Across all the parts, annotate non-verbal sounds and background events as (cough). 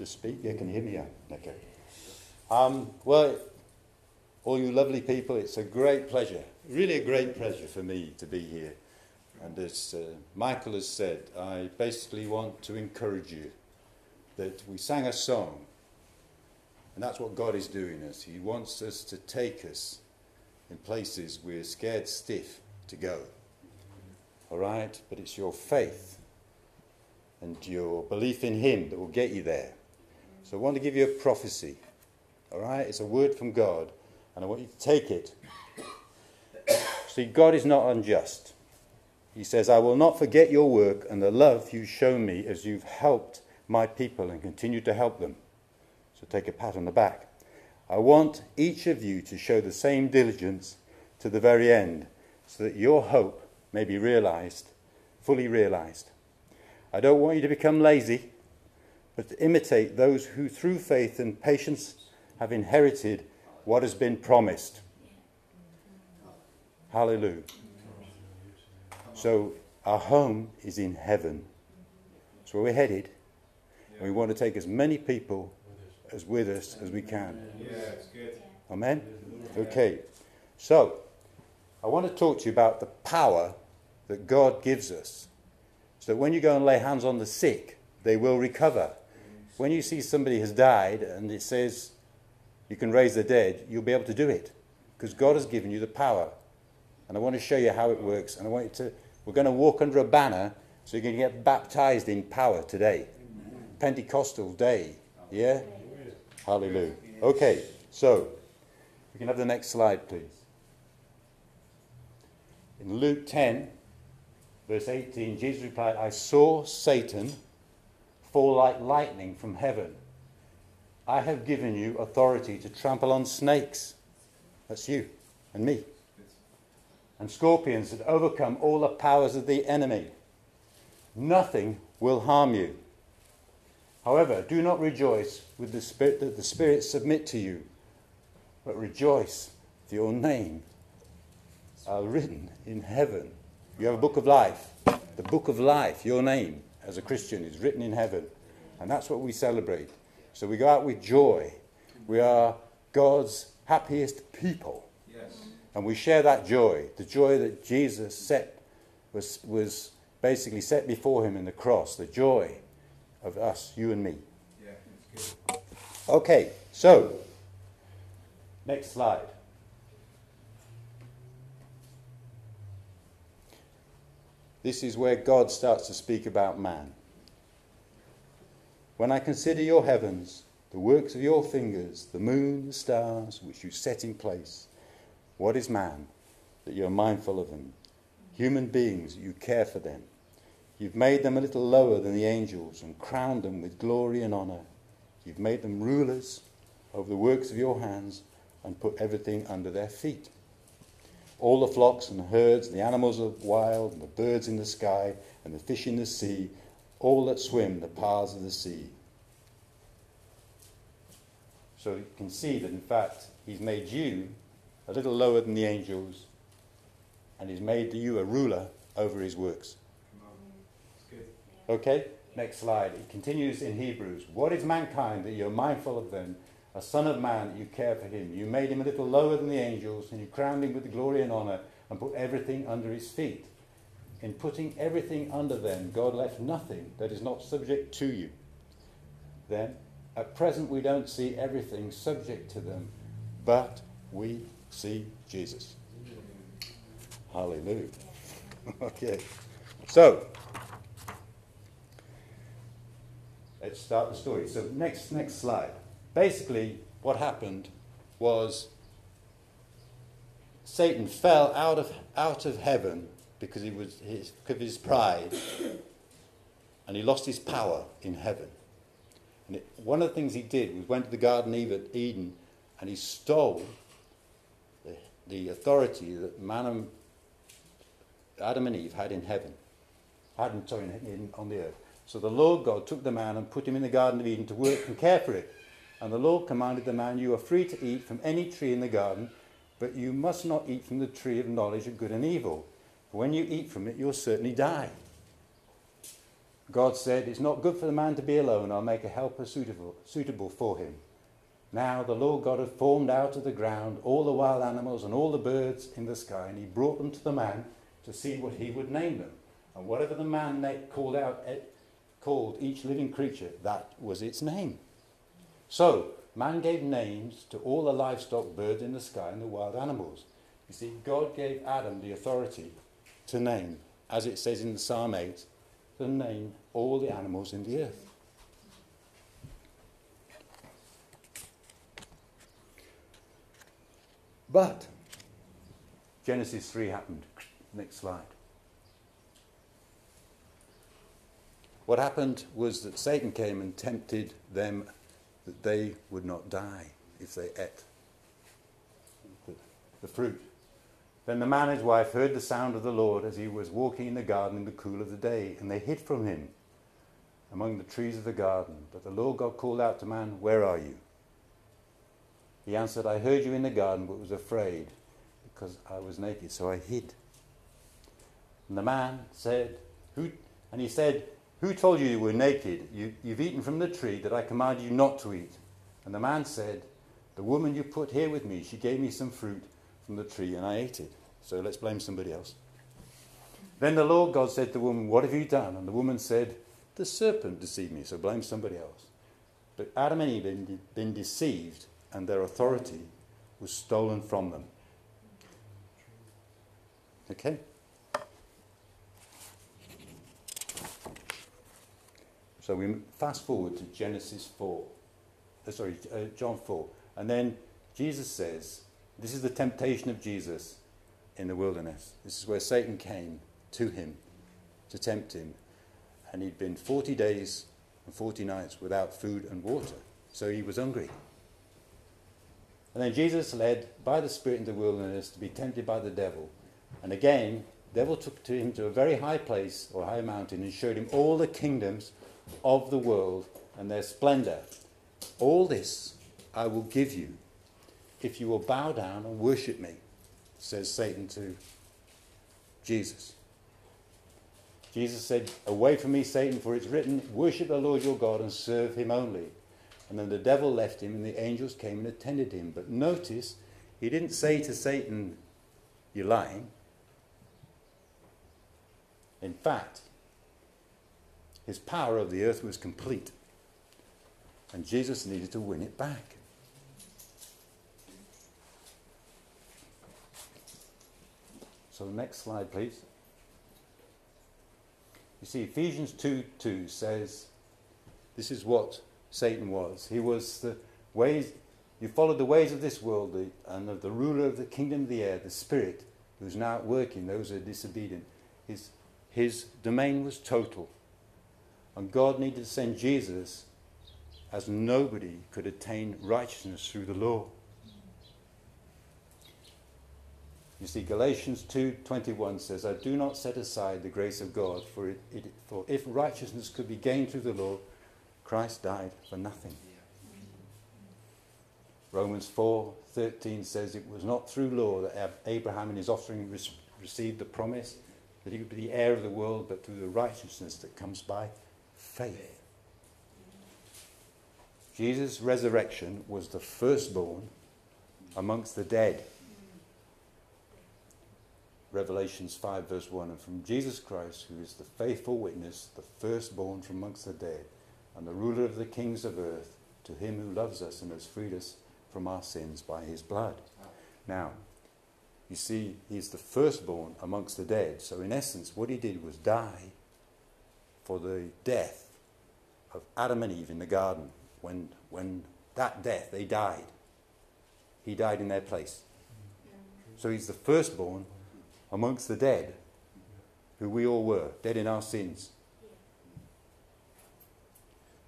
to speak? You can hear me? Okay. Um, well, all you lovely people, it's a great pleasure, really a great pleasure for me to be here. And as uh, Michael has said, I basically want to encourage you that we sang a song, and that's what God is doing us. He wants us to take us in places we're scared stiff to go. All right? But it's your faith and your belief in Him that will get you there. So I want to give you a prophecy. All right? It's a word from God, and I want you to take it. (coughs) See, God is not unjust. He says, I will not forget your work and the love you show me as you've helped my people and continue to help them. So take a pat on the back. I want each of you to show the same diligence to the very end so that your hope may be realized, fully realized. I don't want you to become lazy, but to imitate those who, through faith and patience, have inherited what has been promised. Hallelujah. So, our home is in heaven. That's where we're headed. And we want to take as many people as with us as we can. Amen? Okay. So, I want to talk to you about the power that God gives us. So that when you go and lay hands on the sick, they will recover. When you see somebody has died and it says you can raise the dead, you'll be able to do it. Because God has given you the power. And I want to show you how it works. And I want you to, we're going to walk under a banner so you're going to get baptized in power today. Pentecostal day. Yeah? Hallelujah. Okay, so we can have the next slide, please. In Luke 10, verse 18, Jesus replied, I saw Satan fall like lightning from heaven. I have given you authority to trample on snakes. That's you and me. And scorpions that overcome all the powers of the enemy. Nothing will harm you. However, do not rejoice with the spirit that the spirits submit to you, but rejoice that your name are written in heaven. You have a book of life. The book of life, your name as a Christian, is written in heaven. And that's what we celebrate. So we go out with joy. We are God's happiest people. Yes. And we share that joy, the joy that Jesus set was, was basically set before him in the cross, the joy of us, you and me. Yeah. Okay, so next slide. This is where God starts to speak about man. When I consider your heavens, the works of your fingers, the moon, the stars, which you set in place, what is man that you're mindful of them? Human beings, you care for them. You've made them a little lower than the angels and crowned them with glory and honor. You've made them rulers over the works of your hands and put everything under their feet. All the flocks and herds, the animals of wild, and the birds in the sky, and the fish in the sea, all that swim the paths of the sea. So you can see that, in fact, He's made you a little lower than the angels, and He's made you a ruler over His works. Come on. It's good. Okay, next slide. It continues in Hebrews. What is mankind that you're mindful of them? A son of man you care for him. You made him a little lower than the angels, and you crowned him with glory and honor, and put everything under his feet. In putting everything under them, God left nothing that is not subject to you. Then, at present, we don't see everything subject to them, but we see Jesus. Hallelujah. (laughs) okay. So, let's start the story. So, next, next slide. Basically, what happened was Satan fell out of, out of heaven because, he was his, because of his pride, and he lost his power in heaven. And it, one of the things he did was went to the Garden of Eden and he stole the, the authority that man and, Adam and Eve had in heaven. Adam, sorry, in, in, on the earth. So the Lord God took the man and put him in the Garden of Eden to work and care for it. And the Lord commanded the man, You are free to eat from any tree in the garden, but you must not eat from the tree of knowledge of good and evil. For when you eat from it, you'll certainly die. God said, It's not good for the man to be alone. I'll make a helper suitable, suitable for him. Now the Lord God had formed out of the ground all the wild animals and all the birds in the sky, and he brought them to the man to see what he would name them. And whatever the man called out, eh, called each living creature, that was its name. So man gave names to all the livestock, birds in the sky, and the wild animals. You see, God gave Adam the authority to name, as it says in Psalm 8, to name all the animals in the earth. But Genesis 3 happened. Next slide. What happened was that Satan came and tempted them that they would not die if they ate the, the fruit. Then the man and his wife heard the sound of the Lord as he was walking in the garden in the cool of the day, and they hid from him among the trees of the garden. But the Lord God called out to man, Where are you? He answered, I heard you in the garden, but was afraid because I was naked, so I hid. And the man said, Who? And he said, Who told you you were naked? You, you've eaten from the tree that I commanded you not to eat. And the man said, The woman you put here with me, she gave me some fruit from the tree, and I ate it. So let's blame somebody else. Then the Lord God said to the woman, What have you done? And the woman said, The serpent deceived me, so blame somebody else. But Adam and Eve had been deceived and their authority was stolen from them. Okay? So we fast forward to Genesis 4. Uh, sorry, uh, John 4. And then Jesus says, this is the temptation of Jesus in the wilderness. This is where Satan came to him to tempt him. And he'd been 40 days and 40 nights without food and water. So he was hungry. And then Jesus led by the Spirit into the wilderness to be tempted by the devil. And again, the devil took to him to a very high place or high mountain and showed him all the kingdoms of the world and their splendor. All this I will give you if you will bow down and worship me, says Satan to Jesus. Jesus said, Away from me, Satan, for it's written, Worship the Lord your God and serve him only. And then the devil left him, and the angels came and attended him. But notice, he didn't say to Satan, You're lying. In fact, his power of the earth was complete. And Jesus needed to win it back. So, next slide, please. You see, Ephesians 2 2 says, This is what Satan was. He was the ways, you followed the ways of this world the, and of the ruler of the kingdom of the air, the spirit, who's now at work in those who are disobedient. His, his domain was total. And God needed to send Jesus as nobody could attain righteousness through the law. You see, Galatians 2.21 says, I do not set aside the grace of God, for, it, it, for if righteousness could be gained through the law, Christ died for nothing. Romans 4:13 says it was not through law that Abraham and his offspring received the promise that he would be the heir of the world, but through the righteousness that comes by faith. Jesus' resurrection was the firstborn amongst the dead. Revelations 5, verse 1. And from Jesus Christ, who is the faithful witness, the firstborn from amongst the dead, and the ruler of the kings of earth, to him who loves us and has freed us from our sins by his blood. Now, you see, he's the firstborn amongst the dead. So, in essence, what he did was die for the death of Adam and Eve in the garden. When, when that death, they died. He died in their place. So, he's the firstborn amongst the dead, who we all were, dead in our sins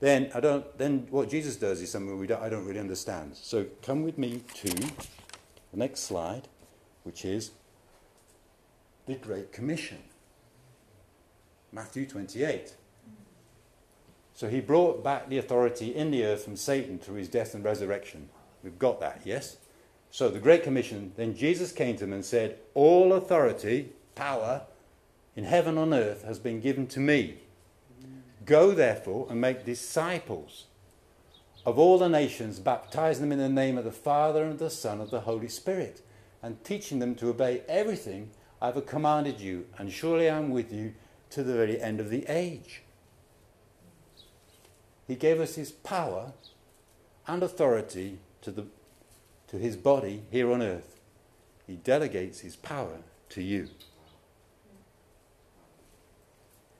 then I don't. Then what Jesus does is something we don't, I don't really understand. So come with me to the next slide, which is the Great Commission, Matthew 28. So he brought back the authority in the earth from Satan through his death and resurrection. We've got that, yes? So the Great Commission, then Jesus came to him and said, All authority, power in heaven and on earth has been given to me. Go therefore and make disciples of all the nations, baptizing them in the name of the Father and the Son and of the Holy Spirit, and teaching them to obey everything I have commanded you, and surely I am with you to the very end of the age. He gave us his power and authority to, the, to his body here on earth. He delegates his power to you.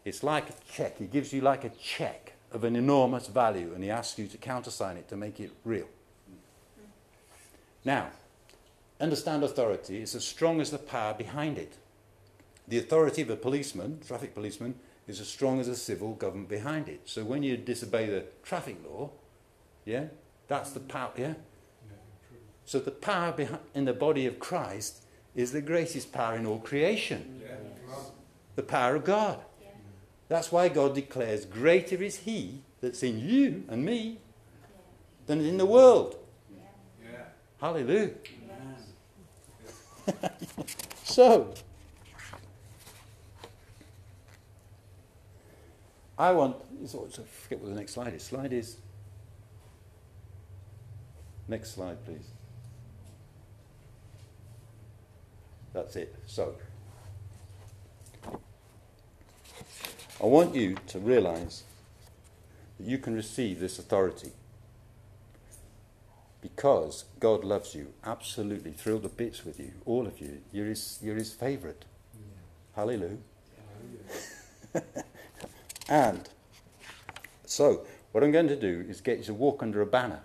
It's like a check. He gives you like a check of an enormous value and he asks you to countersign it to make it real. Now, understand authority is as strong as the power behind it. The authority of a policeman, traffic policeman, is as strong as a civil government behind it. So when you disobey the traffic law, yeah, that's the power, yeah? So the power in the body of Christ is the greatest power in all creation. The power of God. That's why God declares, Greater is He that's in you and me than in the world. Yeah. Hallelujah. (laughs) so, I want, I forget what the next slide is. Slide is, next slide, please. That's it. So, I want you to realize that you can receive this authority because God loves you absolutely, thrilled to bits with you, all of you. You're his, you're his favourite. Yeah. Hallelujah. Hallelujah. (laughs) and so, what I'm going to do is get you to walk under a banner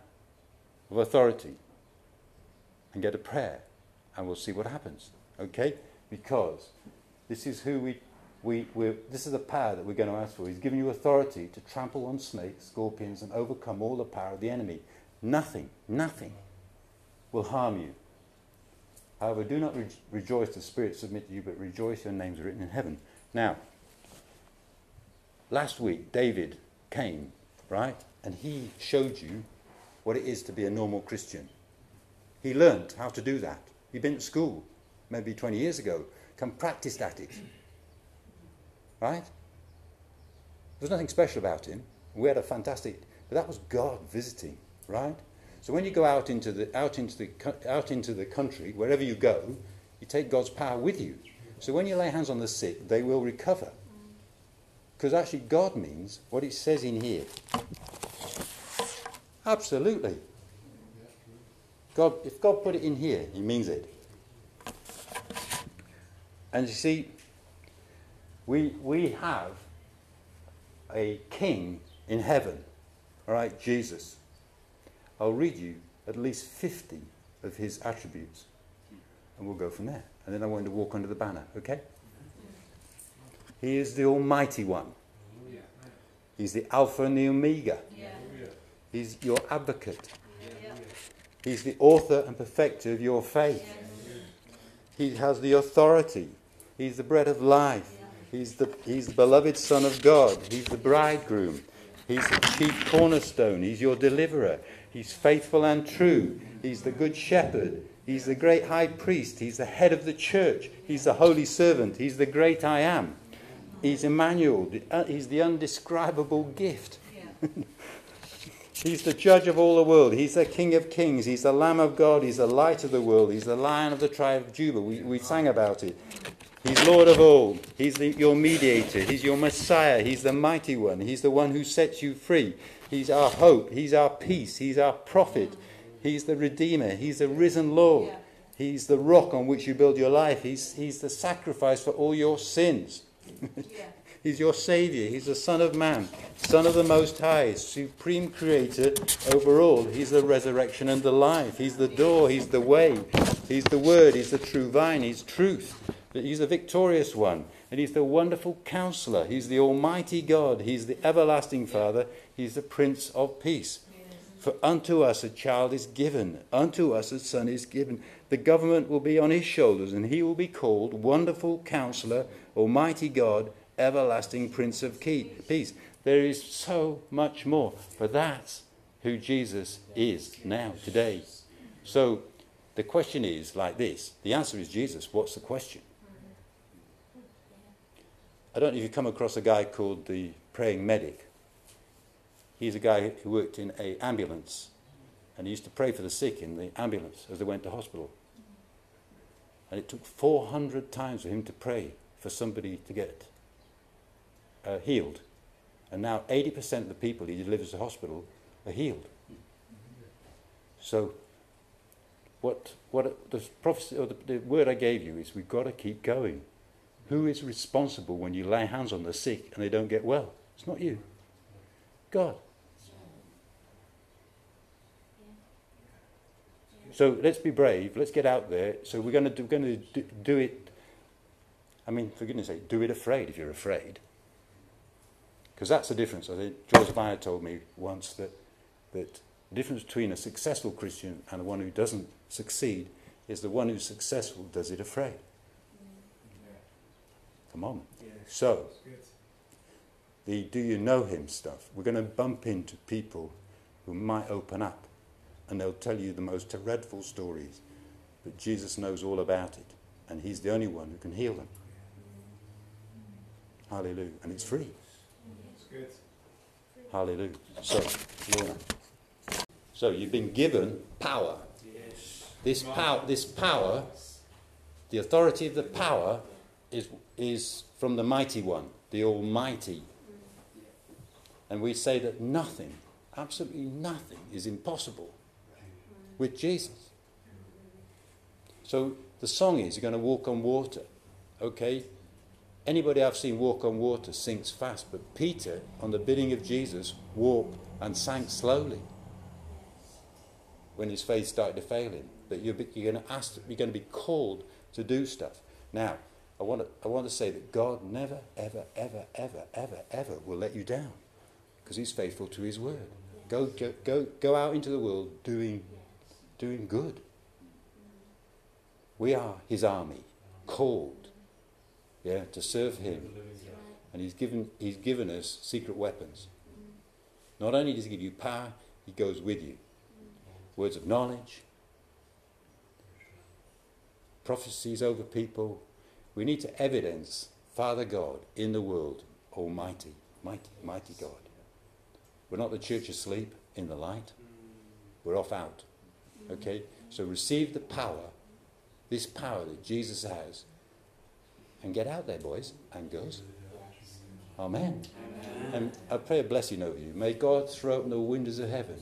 of authority and get a prayer, and we'll see what happens. Okay? Because this is who we we, this is the power that we're going to ask for. He's given you authority to trample on snakes, scorpions, and overcome all the power of the enemy. Nothing, nothing will harm you. However, do not re- rejoice the Spirit submit to you, but rejoice your names are written in heaven. Now, last week, David came, right? And he showed you what it is to be a normal Christian. He learned how to do that. He'd been at school maybe 20 years ago, come practiced at it. Right? There's nothing special about him. We had a fantastic, but that was God visiting, right? So when you go out into the out into the out into the country, wherever you go, you take God's power with you. So when you lay hands on the sick, they will recover. Because actually, God means what it says in here. Absolutely. God, if God put it in here, He means it. And you see, we, we have a king in heaven, all right, Jesus. I'll read you at least 50 of his attributes, and we'll go from there. And then I want to walk under the banner, okay? He is the Almighty One. He's the Alpha and the Omega. He's your advocate. He's the author and perfecter of your faith. He has the authority. He's the bread of life. He's the, he's the beloved Son of God. He's the bridegroom. He's the chief cornerstone. He's your deliverer. He's faithful and true. He's the good shepherd. He's the great high priest. He's the head of the church. He's the holy servant. He's the great I am. He's Emmanuel. Uh, he's the undescribable gift. He's the judge of all the world. He's the King of kings. He's the Lamb of God. He's the light of the world. He's the Lion of the tribe of Judah. We, we sang about it. He's Lord of all. He's the, your mediator. He's your Messiah. He's the mighty one. He's the one who sets you free. He's our hope. He's our peace. He's our prophet. He's the Redeemer. He's the risen Lord. He's the rock on which you build your life. He's, he's the sacrifice for all your sins. He's your Savior. He's the Son of Man, Son of the Most High, Supreme Creator over all. He's the resurrection and the life. He's the door. He's the way. He's the Word. He's the true vine. He's truth. He's the victorious one, and He's the wonderful counselor. He's the Almighty God. He's the everlasting Father. He's the Prince of Peace. For unto us a child is given, unto us a son is given. The government will be on his shoulders, and he will be called Wonderful Counselor, Almighty God, Everlasting Prince of Peace. There is so much more, but that's who Jesus is now, today. So the question is like this the answer is Jesus. What's the question? I don't know if you've come across a guy called the praying medic. He's a guy who worked in an ambulance, and he used to pray for the sick in the ambulance as they went to hospital. And it took 400 times for him to pray for somebody to get uh, healed. And now 80% of the people he delivers to hospital are healed. So, what, what the prophecy or the, the word I gave you is we've got to keep going. Who is responsible when you lay hands on the sick and they don't get well? It's not you. God. So let's be brave. Let's get out there. So we're going to do, going to do, do it. I mean, for goodness sake, do it afraid if you're afraid. Because that's the difference. I think George Meyer told me once that, that the difference between a successful Christian and the one who doesn't succeed is the one who's successful does it afraid. Come on. So, the do you know him stuff, we're going to bump into people who might open up and they'll tell you the most dreadful stories. But Jesus knows all about it and he's the only one who can heal them. Hallelujah. And it's free. It's good. Hallelujah. So. So you've been given power. This power, this power, the authority of the power is, is from the mighty one, the Almighty. And we say that nothing, absolutely nothing, is impossible with Jesus. So the song is, you're going to walk on water. Okay? Anybody I've seen walk on water sinks fast, but Peter, on the bidding of Jesus, walked and sank slowly when his faith started to fail him. But you're, you're going to ask, you're going to be called to do stuff. Now, I want to, I want to say that God never, ever, ever, ever, ever, ever will let you down because He's faithful to His word. Go, go, go, go out into the world doing, doing good. We are His army, called, yeah, to serve Him, and He's given, He's given us secret weapons. Not only does He give you power, He goes with you. Words of knowledge, prophecies over people. We need to evidence Father God in the world, Almighty, mighty, mighty God. We're not the church asleep in the light. We're off out. Okay? So receive the power, this power that Jesus has, and get out there, boys and girls. Amen. And I pray a blessing over you. May God throw open the windows of heaven.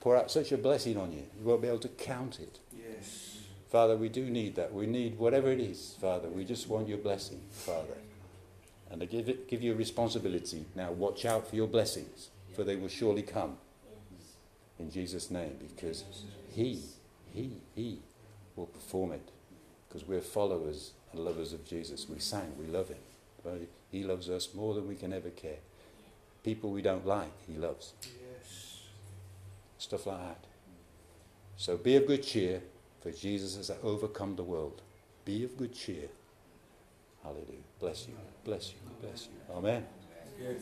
Pour out such a blessing on you. You won't be able to count it. Yes. Father, we do need that. We need whatever it is, Father. We just want your blessing, Father. And I give, it, give you a responsibility. Now, watch out for your blessings, for they will surely come. In Jesus' name, because He, He, He will perform it. Because we're followers and lovers of Jesus. We sang, we love Him. He loves us more than we can ever care. People we don't like, He loves. Yes. Stuff like that. So be of good cheer, for Jesus has overcome the world. Be of good cheer. Hallelujah. Bless you. Bless you. Bless you. Amen. Good.